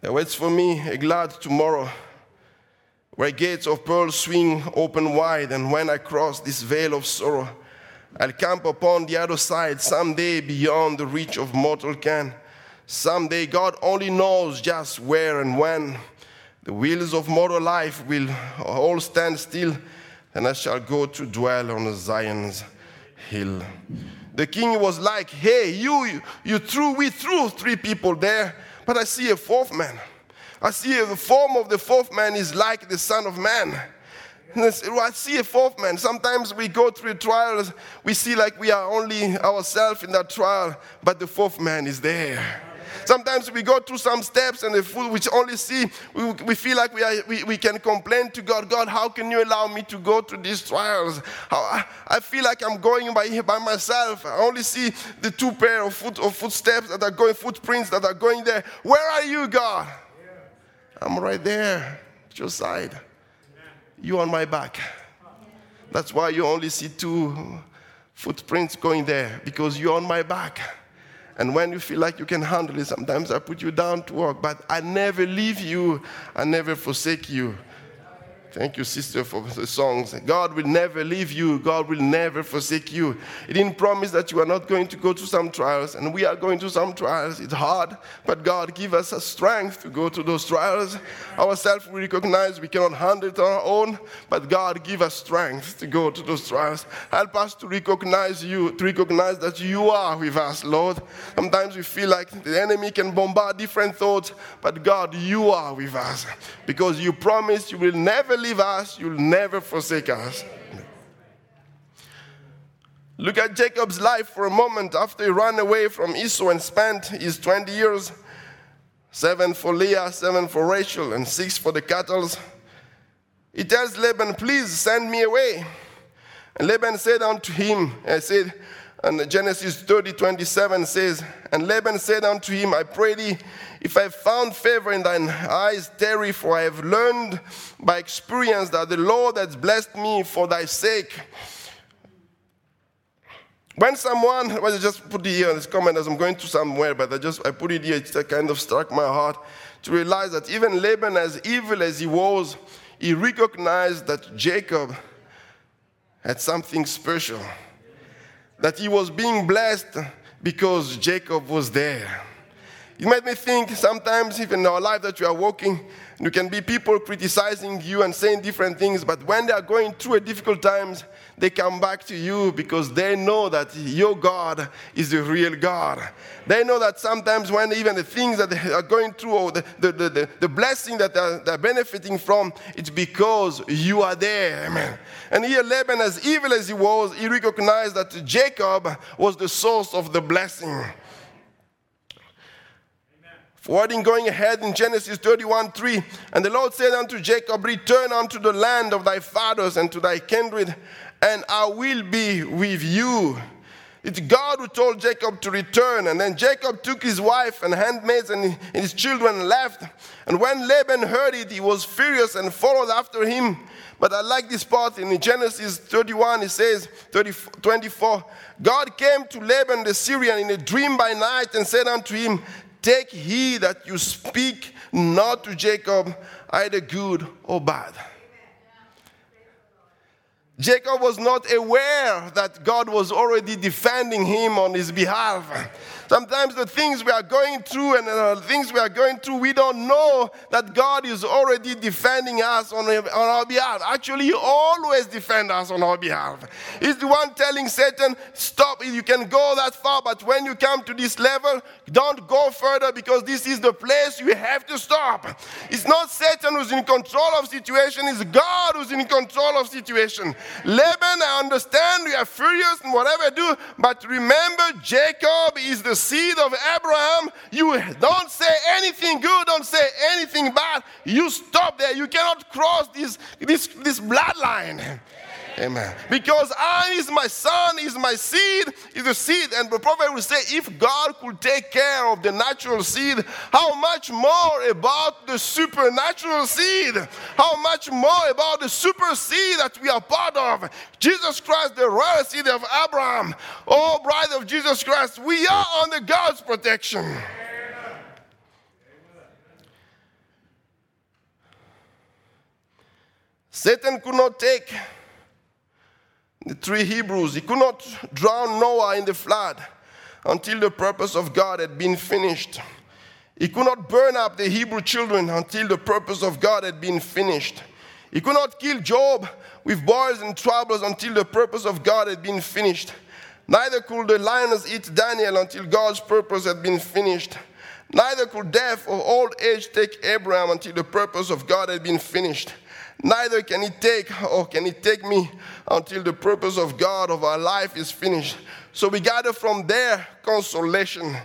There waits for me a glad tomorrow where gates of pearl swing open wide, and when I cross this veil of sorrow, I'll camp upon the other side someday beyond the reach of mortal can. Someday, God only knows just where and when. The wheels of mortal life will all stand still, and I shall go to dwell on Zion's hill. The king was like, Hey, you, you threw, we threw three people there, but I see a fourth man. I see the form of the fourth man is like the Son of Man. I see a fourth man. Sometimes we go through trials, we see like we are only ourselves in that trial, but the fourth man is there. Sometimes we go through some steps and the we only see, we, we feel like we, are, we, we can complain to God, God, how can you allow me to go through these trials? How, I, feel like I'm going by, by myself. I only see the two pair of, foot, of footsteps that are going, footprints that are going there. Where are you, God? I'm right there at your side. You on my back. That's why you only see two footprints going there because you're on my back. And when you feel like you can handle it, sometimes I put you down to work, but I never leave you, I never forsake you. Thank you, sister, for the songs. God will never leave you. God will never forsake you. He didn't promise that you are not going to go through some trials, and we are going through some trials. It's hard, but God give us a strength to go through those trials. Ourselves, we recognize we cannot handle it on our own, but God give us strength to go through those trials. Help us to recognize you, to recognize that you are with us, Lord. Sometimes we feel like the enemy can bombard different thoughts, but God, you are with us because you promised you will never leave us, you'll never forsake us. Look at Jacob's life for a moment after he ran away from Esau and spent his 20 years seven for Leah, seven for Rachel, and six for the cattle. He tells Laban, Please send me away. And Laban said unto him, I said, and Genesis 30, 27 says, And Laban said unto him, I pray thee, if I have found favor in thine eyes, tarry, for I have learned by experience that the Lord has blessed me for thy sake. When someone, well, I just put it here, this comment as I'm going to somewhere, but I just I put it here, it kind of struck my heart to realize that even Laban, as evil as he was, he recognized that Jacob had something special. That he was being blessed because Jacob was there. It made me think sometimes, even in our life that we are walking, you can be people criticizing you and saying different things, but when they are going through a difficult times, they come back to you because they know that your God is the real God. They know that sometimes when even the things that they are going through or the, the, the, the, blessing that they're, they're benefiting from, it's because you are there. Amen. And here Laban, as evil as he was, he recognized that Jacob was the source of the blessing. Forwarding, going ahead in Genesis 31 3. And the Lord said unto Jacob, Return unto the land of thy fathers and to thy kindred, and I will be with you. It's God who told Jacob to return. And then Jacob took his wife and handmaids and his children and left. And when Laban heard it, he was furious and followed after him. But I like this part in Genesis 31, it says, 30, 24, God came to Laban the Syrian in a dream by night and said unto him, Take heed that you speak not to Jacob either good or bad. Jacob was not aware that God was already defending him on his behalf. Sometimes the things we are going through and the things we are going through, we don't know that God is already defending us on, on our behalf. Actually, He always defends us on our behalf. He's the one telling Satan, stop, you can go that far, but when you come to this level, don't go further because this is the place you have to stop. It's not Satan who's in control of situation, it's God who's in control of situation. Laban, I understand you are furious and whatever I do, but remember Jacob is the seed of Abraham, you don't say anything good, don't say anything bad. You stop there. You cannot cross this, this, this bloodline. Amen. Because I is my son, is my seed, is the seed. And the prophet will say, if God could take care of the natural seed, how much more about the supernatural seed? How much more about the super seed that we are part of? Jesus Christ, the royal seed of Abraham. Oh, bride of Jesus Christ, we are under God's protection. Satan could not take the three Hebrews, he could not drown Noah in the flood until the purpose of God had been finished. He could not burn up the Hebrew children until the purpose of God had been finished. He could not kill Job with boils and troubles until the purpose of God had been finished. Neither could the lions eat Daniel until God's purpose had been finished. Neither could death or old age take Abraham until the purpose of God had been finished. Neither can it take or can it take me until the purpose of God of our life is finished. So we gather from there consolation.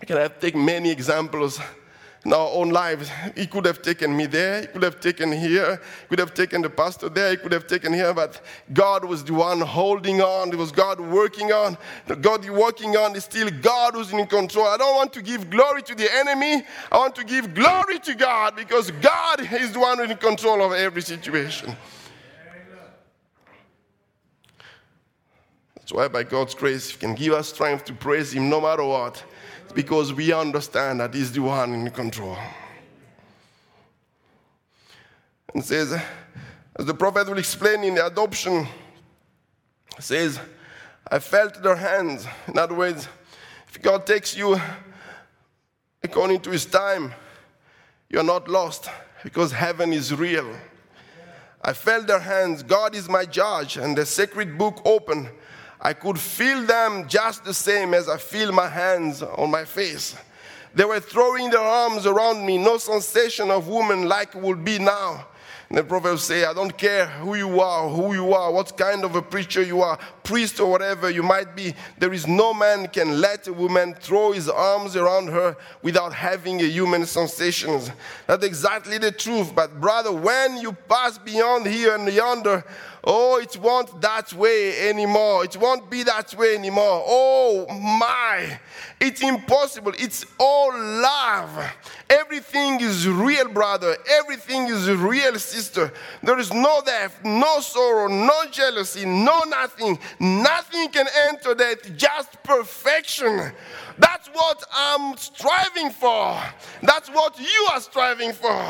I can have take many examples in our own lives. He could have taken me there, he could have taken here, he could have taken the pastor there, he could have taken here, but God was the one holding on. It was God working on. The God working on is still God who's in control. I don't want to give glory to the enemy. I want to give glory to God because God is the one in control of every situation. That's why, by God's grace, He can give us strength to praise Him no matter what because we understand that He's the one in control. And says, as the prophet will explain in the adoption, says, I felt their hands. In other words, if God takes you according to His time, you're not lost because heaven is real. I felt their hands. God is my judge, and the sacred book open. I could feel them just the same as I feel my hands on my face. They were throwing their arms around me, no sensation of woman like would be now. And the prophet say, I don't care who you are, who you are, what kind of a preacher you are, priest or whatever you might be. There is no man can let a woman throw his arms around her without having a human sensations. That's exactly the truth. But brother, when you pass beyond here and yonder, Oh, it won't that way anymore. It won't be that way anymore. Oh my. It's impossible. It's all love. Everything is real, brother. Everything is real, sister. There is no death, no sorrow, no jealousy, no nothing. Nothing can enter that. Just perfection. That's what I'm striving for. That's what you are striving for.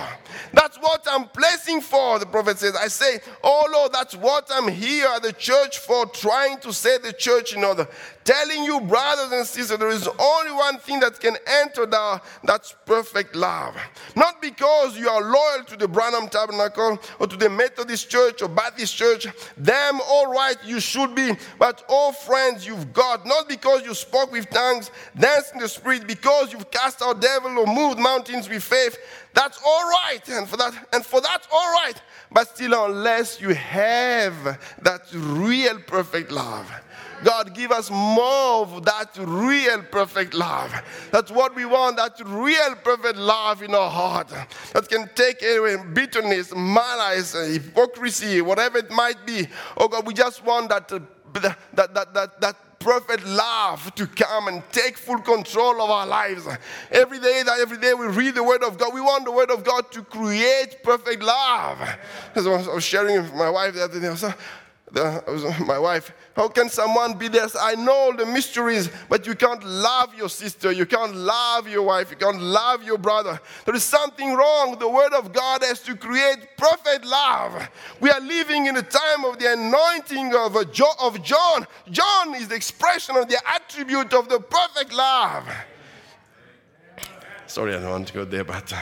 That's what I'm placing for, the prophet says. I say, Oh Lord, that's what I'm here at the church for, trying to set the church in order. Telling you, brothers and sisters, there is only one thing that can enter there, that's perfect love. Not because you are loyal to the Branham Tabernacle or to the Methodist Church or Baptist Church. Them, all right, you should be. But all friends you've got, not because you spoke with tongues, danced in the spirit, because you've cast out devil or moved mountains with faith. That's all right. And for that, and for that, all right. But still, unless you have that real perfect love, God, give us more of that real perfect love. That's what we want, that real perfect love in our heart that can take away bitterness, malice, hypocrisy, whatever it might be. Oh God, we just want that, uh, that, that, that, that perfect love to come and take full control of our lives. Every day that every day we read the word of God, we want the word of God to create perfect love. I was sharing with my wife the other day, I was, the, my wife, how can someone be there? I know all the mysteries, but you can't love your sister, you can't love your wife, you can't love your brother. There is something wrong. The Word of God has to create perfect love. We are living in a time of the anointing of, uh, of John. John is the expression of the attribute of the perfect love. Sorry, I don't want to go there, but. Uh,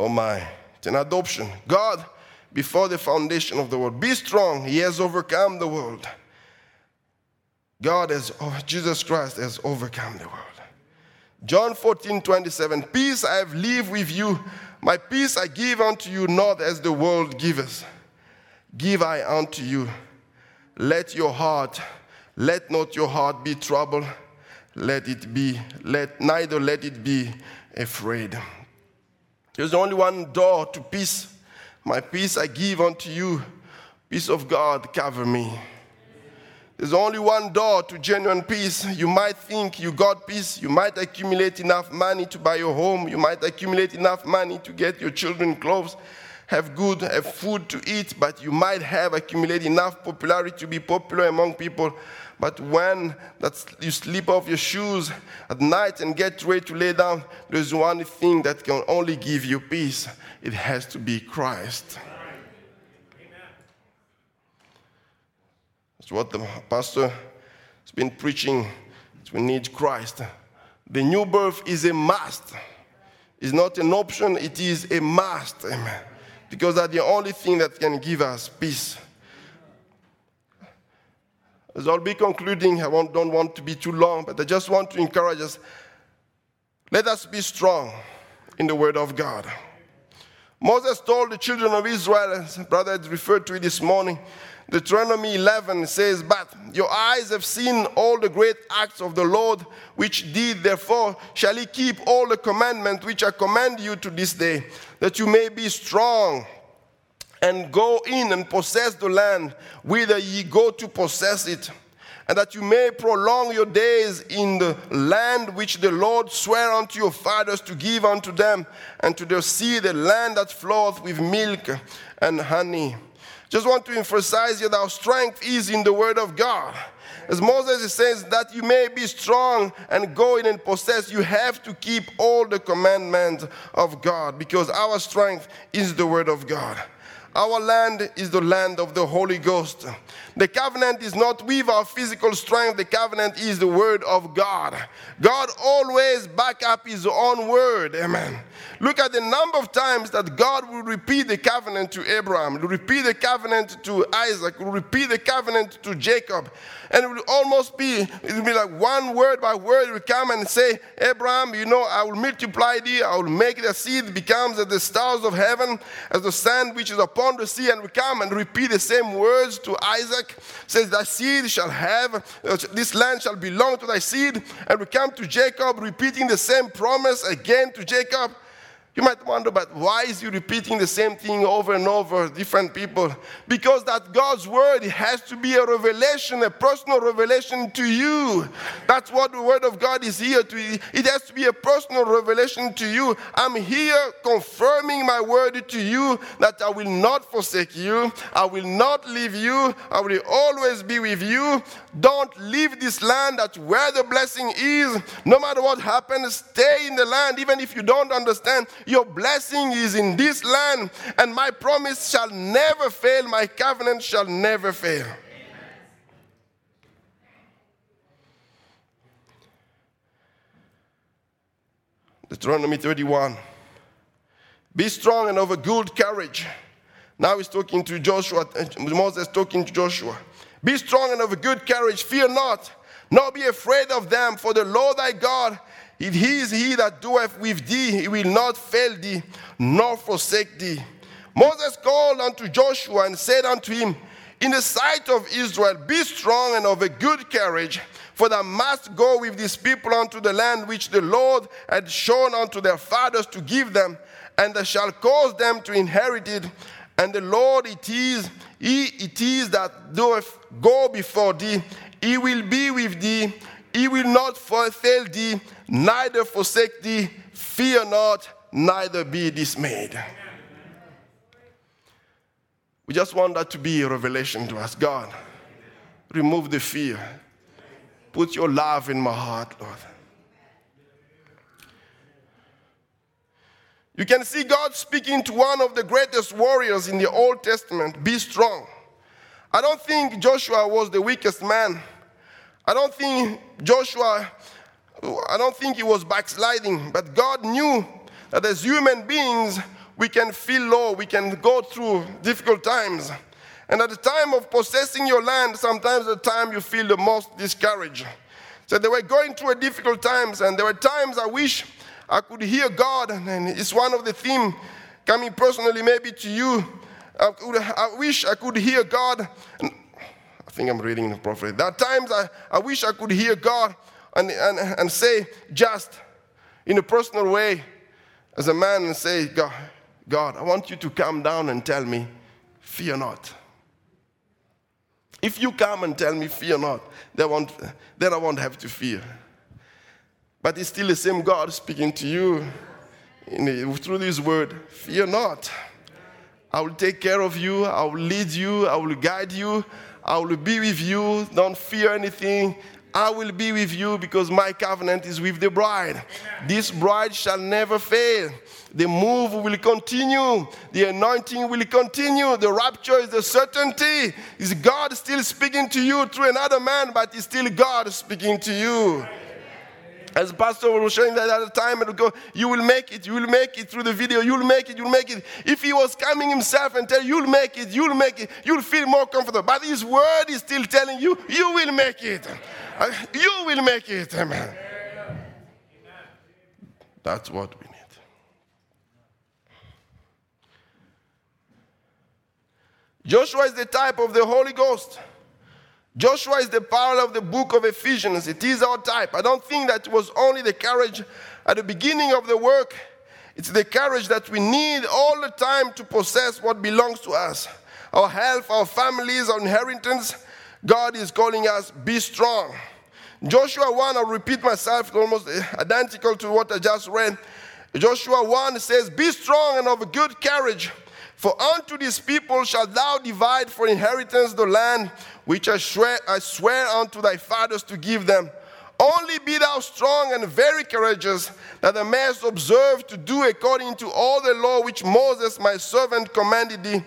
Oh my, it's an adoption. God, before the foundation of the world, be strong. He has overcome the world. God has, oh, Jesus Christ has overcome the world. John 14, 27. Peace I have leave with you. My peace I give unto you, not as the world giveth. Give I unto you. Let your heart, let not your heart be troubled. Let it be, let neither let it be afraid. There's only one door to peace. My peace I give unto you. Peace of God cover me. There's only one door to genuine peace. You might think you got peace. You might accumulate enough money to buy your home. You might accumulate enough money to get your children clothes, have good, have food to eat, but you might have accumulated enough popularity to be popular among people. But when you slip off your shoes at night and get ready to lay down, there's one thing that can only give you peace. It has to be Christ. That's what the pastor has been preaching. We need Christ. The new birth is a must. It's not an option, it is a must. Amen. Because that's the only thing that can give us peace. As I'll be concluding, I don't want to be too long, but I just want to encourage us. Let us be strong in the word of God. Moses told the children of Israel, brother referred to it this morning, Deuteronomy 11 says, But your eyes have seen all the great acts of the Lord, which did, therefore shall he keep all the commandments which I command you to this day, that you may be strong and go in and possess the land whither ye go to possess it, and that you may prolong your days in the land which the Lord sware unto your fathers to give unto them, and to their seed the land that floweth with milk and honey. Just want to emphasize here that our strength is in the word of God. As Moses says, that you may be strong and go in and possess, you have to keep all the commandments of God because our strength is the word of God. Our land is the land of the Holy Ghost. The covenant is not with our physical strength, the covenant is the word of God. God always back up his own word. Amen. Look at the number of times that God will repeat the covenant to Abraham, will repeat the covenant to Isaac, will repeat the covenant to Jacob. And it will almost be, it will be like one word by word, it will come and say, Abraham, you know, I will multiply thee, I will make the seed becomes as the stars of heaven, as the sand which is upon the sea, and we come and repeat the same words to Isaac, says, Thy seed shall have, uh, this land shall belong to thy seed. And we come to Jacob, repeating the same promise again to Jacob. You might wonder, but why is he repeating the same thing over and over, different people? Because that God's word has to be a revelation, a personal revelation to you. That's what the word of God is here to. It has to be a personal revelation to you. I'm here confirming my word to you that I will not forsake you, I will not leave you, I will always be with you. Don't leave this land that where the blessing is, no matter what happens, stay in the land, even if you don't understand your blessing is in this land, and my promise shall never fail, my covenant shall never fail. Deuteronomy 31. Be strong and of a good courage. Now he's talking to Joshua, uh, Moses talking to Joshua. Be strong and of a good courage, fear not, nor be afraid of them, for the Lord thy God if he is he that doeth with thee, he will not fail thee, nor forsake thee. Moses called unto Joshua and said unto him, In the sight of Israel, be strong and of a good courage, for thou must go with these people unto the land which the Lord had shown unto their fathers to give them, and thou shalt cause them to inherit it. And the Lord it is, he it is that doeth go before thee. He will be with thee. He will not fail thee, neither forsake thee. Fear not, neither be dismayed. We just want that to be a revelation to us. God, remove the fear. Put your love in my heart, Lord. You can see God speaking to one of the greatest warriors in the Old Testament be strong. I don't think Joshua was the weakest man. I don't think Joshua, I don't think he was backsliding, but God knew that as human beings, we can feel low, we can go through difficult times. And at the time of possessing your land, sometimes the time you feel the most discouraged. So they were going through a difficult times, and there were times I wish I could hear God, and it's one of the theme coming personally maybe to you. I, could, I wish I could hear God. I think I'm reading the prophet. There are times I, I wish I could hear God and, and, and say, just in a personal way, as a man, and say, God, God, I want you to come down and tell me, fear not. If you come and tell me, fear not, then I won't, then I won't have to fear. But it's still the same God speaking to you the, through this word fear not. I will take care of you, I will lead you, I will guide you, I will be with you. Don't fear anything. I will be with you because my covenant is with the bride. Amen. This bride shall never fail. The move will continue. The anointing will continue. The rapture is a certainty. Is God still speaking to you through another man, but it's still God speaking to you. As Pastor was showing that at the time, and go, you will make it, you will make it through the video, you'll make it, you'll make it. If he was coming himself and tell you, you'll make it, you'll make it, you'll feel more comfortable. But his word is still telling you, you will make it. Uh, you will make it. Amen. That's what we need. Joshua is the type of the Holy Ghost. Joshua is the power of the book of Ephesians. It is our type. I don't think that was only the courage at the beginning of the work. It's the courage that we need all the time to possess what belongs to us our health, our families, our inheritance. God is calling us, be strong. Joshua 1, I'll repeat myself, almost identical to what I just read. Joshua 1 says, Be strong and of good courage, for unto this people shalt thou divide for inheritance the land which I swear, I swear unto thy fathers to give them. Only be thou strong and very courageous, that thou mayest observe to do according to all the law which Moses my servant commanded thee.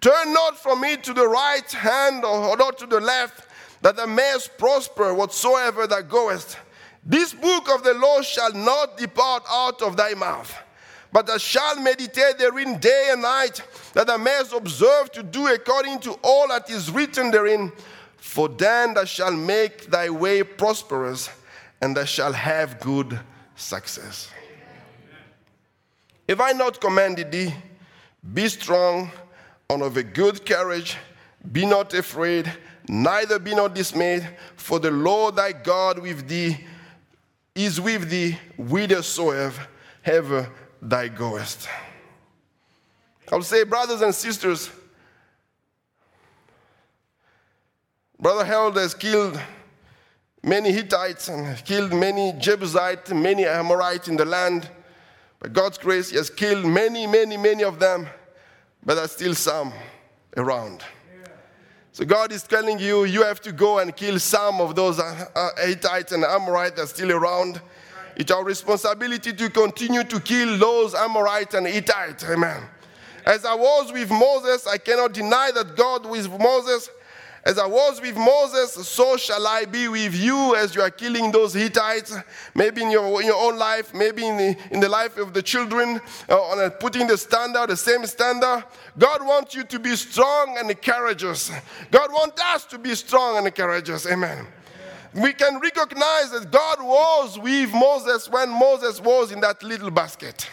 Turn not from me to the right hand or not to the left, that thou mayest prosper whatsoever thou goest. This book of the law shall not depart out of thy mouth but thou shalt meditate therein day and night, that thou mayest observe to do according to all that is written therein. For then thou shalt make thy way prosperous, and thou shalt have good success. If I not commanded thee, be strong and of a good courage, be not afraid, neither be not dismayed, for the Lord thy God with thee is with thee whithersoever thou goest. I'll say, brothers and sisters, Brother Harold has killed many Hittites and killed many Jebusites, many Amorites in the land. By God's grace, He has killed many, many, many of them, but there's still some around. So God is telling you, you have to go and kill some of those uh, uh, Hittites and Amorites that are still around. It's our responsibility to continue to kill those Amorites and Hittites. Amen. As I was with Moses, I cannot deny that God with Moses as I was with Moses, so shall I be with you as you are killing those Hittites, maybe in your, in your own life, maybe in the, in the life of the children, uh, on putting the standard, the same standard. God wants you to be strong and courageous. God wants us to be strong and courageous. Amen. We can recognize that God was with Moses when Moses was in that little basket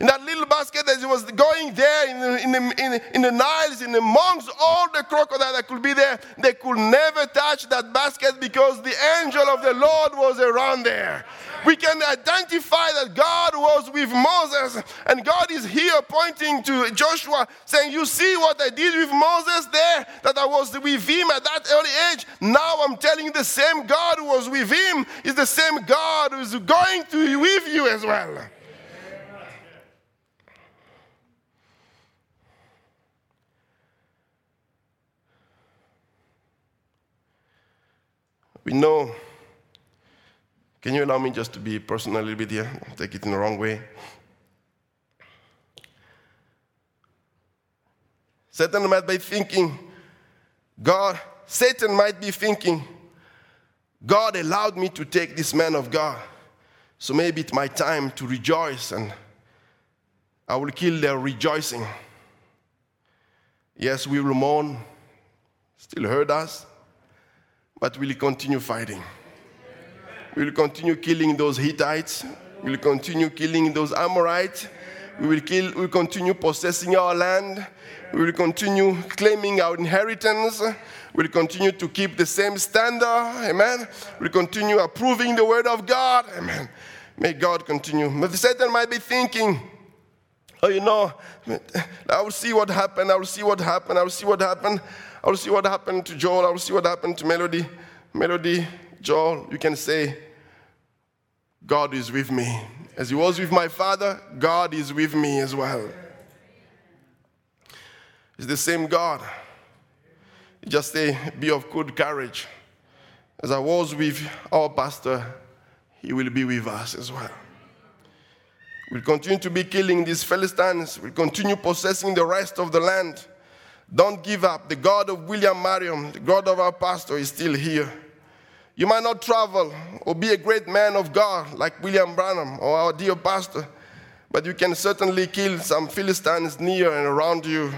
in that little basket as he was going there in the, in in in the Niles, in amongst all the crocodiles that could be there, they could never touch that basket because the angel of the Lord was around there. We can identify that God was with Moses, and God is here pointing to Joshua, saying, You see what I did with Moses there, that I was with him at that early age. Now I'm telling you, the same God who was with him is the same God who is going to be with you as well. We know. Can you allow me just to be personal a little bit here? Take it in the wrong way. Satan might be thinking, God, Satan might be thinking, God allowed me to take this man of God. So maybe it's my time to rejoice and I will kill their rejoicing. Yes, we will mourn, still hurt us, but we'll continue fighting. We'll continue killing those Hittites. We'll continue killing those Amorites. We will kill, we'll continue possessing our land. We will continue claiming our inheritance. We'll continue to keep the same standard. Amen. We'll continue approving the word of God. Amen. May God continue. But Satan might be thinking, oh, you know, I will see what happened. I will see what happened. I will see what happened. I will see what happened to Joel. I will see what happened to Melody. Melody, Joel, you can say, God is with me. As he was with my father, God is with me as well. It's the same God. Just say, be of good courage. As I was with our pastor, he will be with us as well. We'll continue to be killing these Philistines. We'll continue possessing the rest of the land. Don't give up. The God of William Marion, the God of our pastor, is still here. You might not travel or be a great man of God like William Branham or our dear pastor, but you can certainly kill some Philistines near and around you.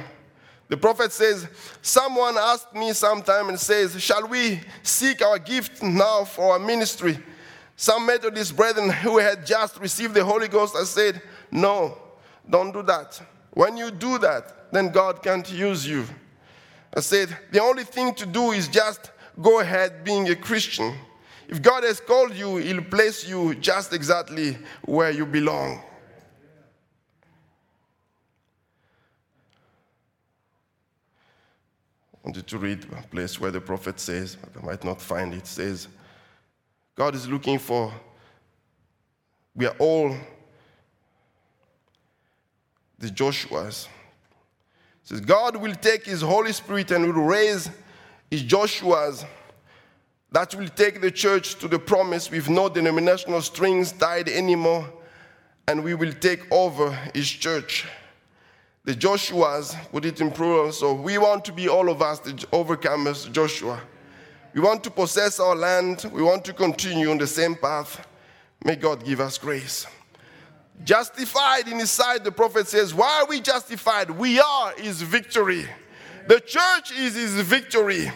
The prophet says, Someone asked me sometime and says, Shall we seek our gift now for our ministry? Some Methodist brethren who had just received the Holy Ghost, I said, No, don't do that. When you do that, then God can't use you. I said, the only thing to do is just go ahead being a Christian. If God has called you, He'll place you just exactly where you belong. I wanted to read a place where the prophet says, I might not find it says, God is looking for, we are all the Joshuas says, God will take his Holy Spirit and will raise his Joshua's that will take the church to the promise with no denominational strings tied anymore, and we will take over his church. The Joshuas put it in plural, so we want to be all of us the overcomers, Joshua. We want to possess our land, we want to continue on the same path. May God give us grace. Justified in his sight, the prophet says, Why are we justified? We are his victory. The church is his victory.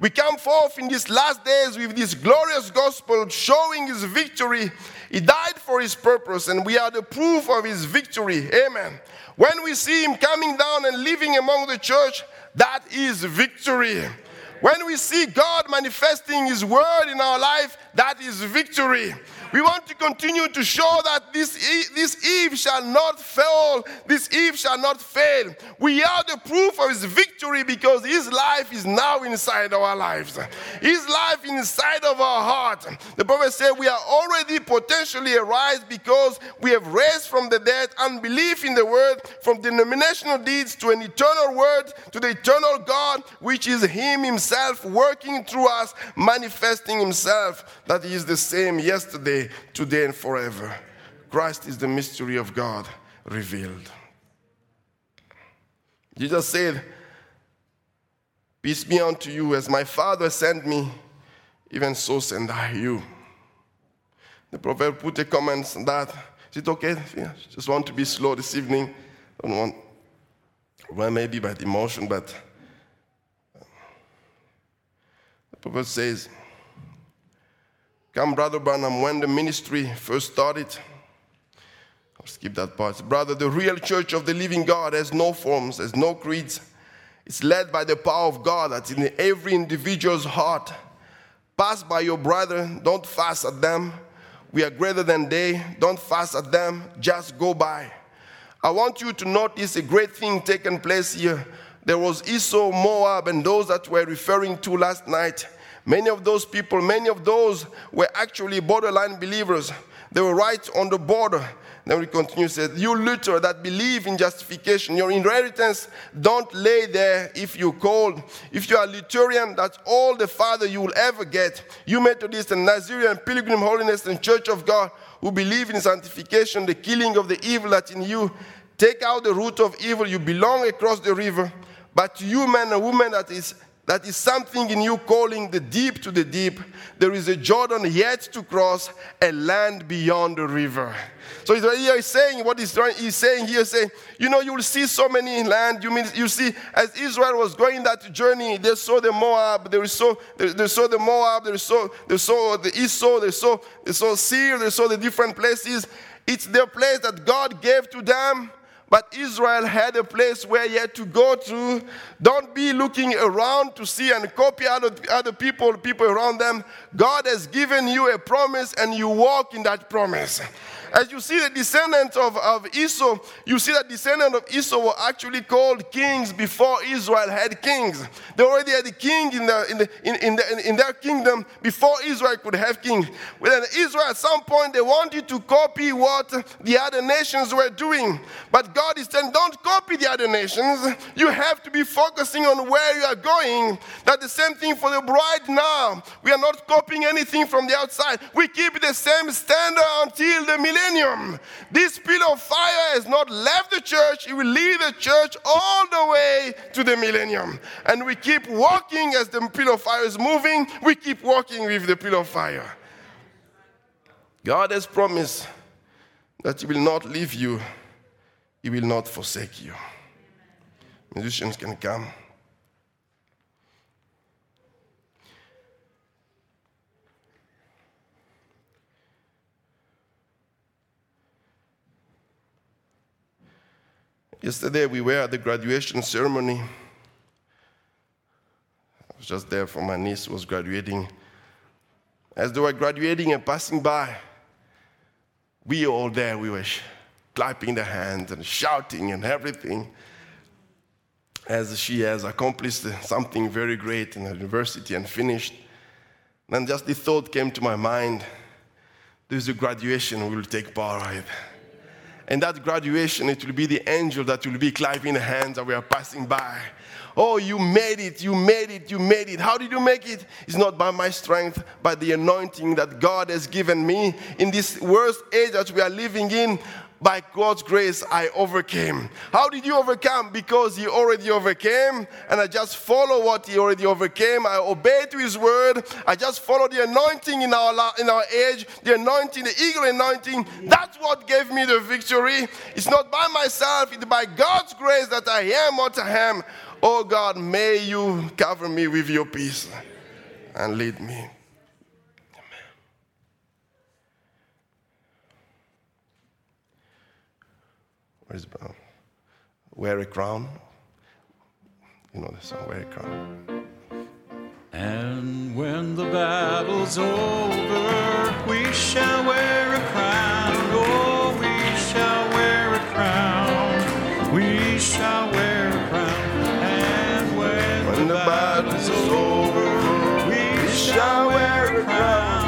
We come forth in these last days with this glorious gospel showing his victory. He died for his purpose, and we are the proof of his victory. Amen. When we see him coming down and living among the church, that is victory. When we see God manifesting his word in our life, that is victory. We want to continue to show that this, E- this Eve shall not fail. This Eve shall not fail. We are the proof of his victory because his life is now inside our lives. His life inside of our heart. The prophet said we are already potentially arise because we have raised from the dead unbelief in the word, from denominational deeds to an eternal word, to the eternal God, which is him himself working through us, manifesting himself that he is the same yesterday, today, and forever. Christ is the mystery of God revealed. Jesus said, Peace be unto you, as my Father sent me, even so send I you. The prophet put a comment on that. Is it okay? Yeah, just want to be slow this evening. Don't want, well, maybe by the emotion, but prophet says, Come, Brother Branham, when the ministry first started, I'll skip that part. Brother, the real church of the living God has no forms, has no creeds. It's led by the power of God that's in every individual's heart. Pass by your brother, don't fast at them. We are greater than they, don't fast at them, just go by. I want you to notice a great thing taking place here. There was Esau, Moab, and those that we're referring to last night. Many of those people, many of those were actually borderline believers. They were right on the border. Then we continue, says, You Luther that believe in justification, your inheritance don't lay there if you called. If you are Lutheran, that's all the Father you will ever get. You Methodist and Nazarene, Pilgrim Holiness and Church of God who believe in sanctification, the killing of the evil that's in you, take out the root of evil. You belong across the river. But you, man and woman, that is that is something in you calling the deep to the deep. There is a Jordan yet to cross, a land beyond the river. So he's saying what he's, trying, he's saying here, saying, you know, you will see so many land. You mean you see, as Israel was going that journey, they saw the Moab, they saw, they, saw the Moab, they saw, they saw the Esau, they saw, they saw Seir, they saw the different places. It's their place that God gave to them. But Israel had a place where he had to go to. Don't be looking around to see and copy other, other people, people around them. God has given you a promise and you walk in that promise. As you see the descendants of, of Esau, you see that descendants of Esau were actually called kings before Israel had kings. They already had a king in, the, in, the, in, in, the, in their kingdom before Israel could have kings. When Israel, at some point, they wanted to copy what the other nations were doing. But God is saying, don't copy the other nations. You have to be focusing on where you are going. That's the same thing for the bride now. We are not copying anything from the outside. We keep the same standard until the millennium millennium. This pillar of fire has not left the church, it will lead the church all the way to the millennium. And we keep walking as the pillar of fire is moving, we keep walking with the pillar of fire. God has promised that He will not leave you, He will not forsake you. Musicians can come. Yesterday we were at the graduation ceremony. I was just there for my niece who was graduating. As they were graduating and passing by, we all there, we were clapping the hands and shouting and everything as she has accomplished something very great in the university and finished. Then just the thought came to my mind there's a graduation we will take part in. And that graduation, it will be the angel that will be clapping the hands that we are passing by. Oh, you made it, you made it, you made it. How did you make it? It's not by my strength, but the anointing that God has given me in this worst age that we are living in by God's grace, I overcame. How did you overcome? Because He already overcame, and I just follow what He already overcame. I obey to His word. I just follow the anointing in our in our age, the anointing, the eagle anointing. That's what gave me the victory. It's not by myself; it's by God's grace that I am what I am. Oh God, may you cover me with your peace and lead me. it? Wear a crown. You know the song, Wear a crown. And when the battle's over, we shall wear a crown. Oh, we shall wear a crown. We shall wear a crown. And when, when the, battle's, battle's over, we shall wear a crown.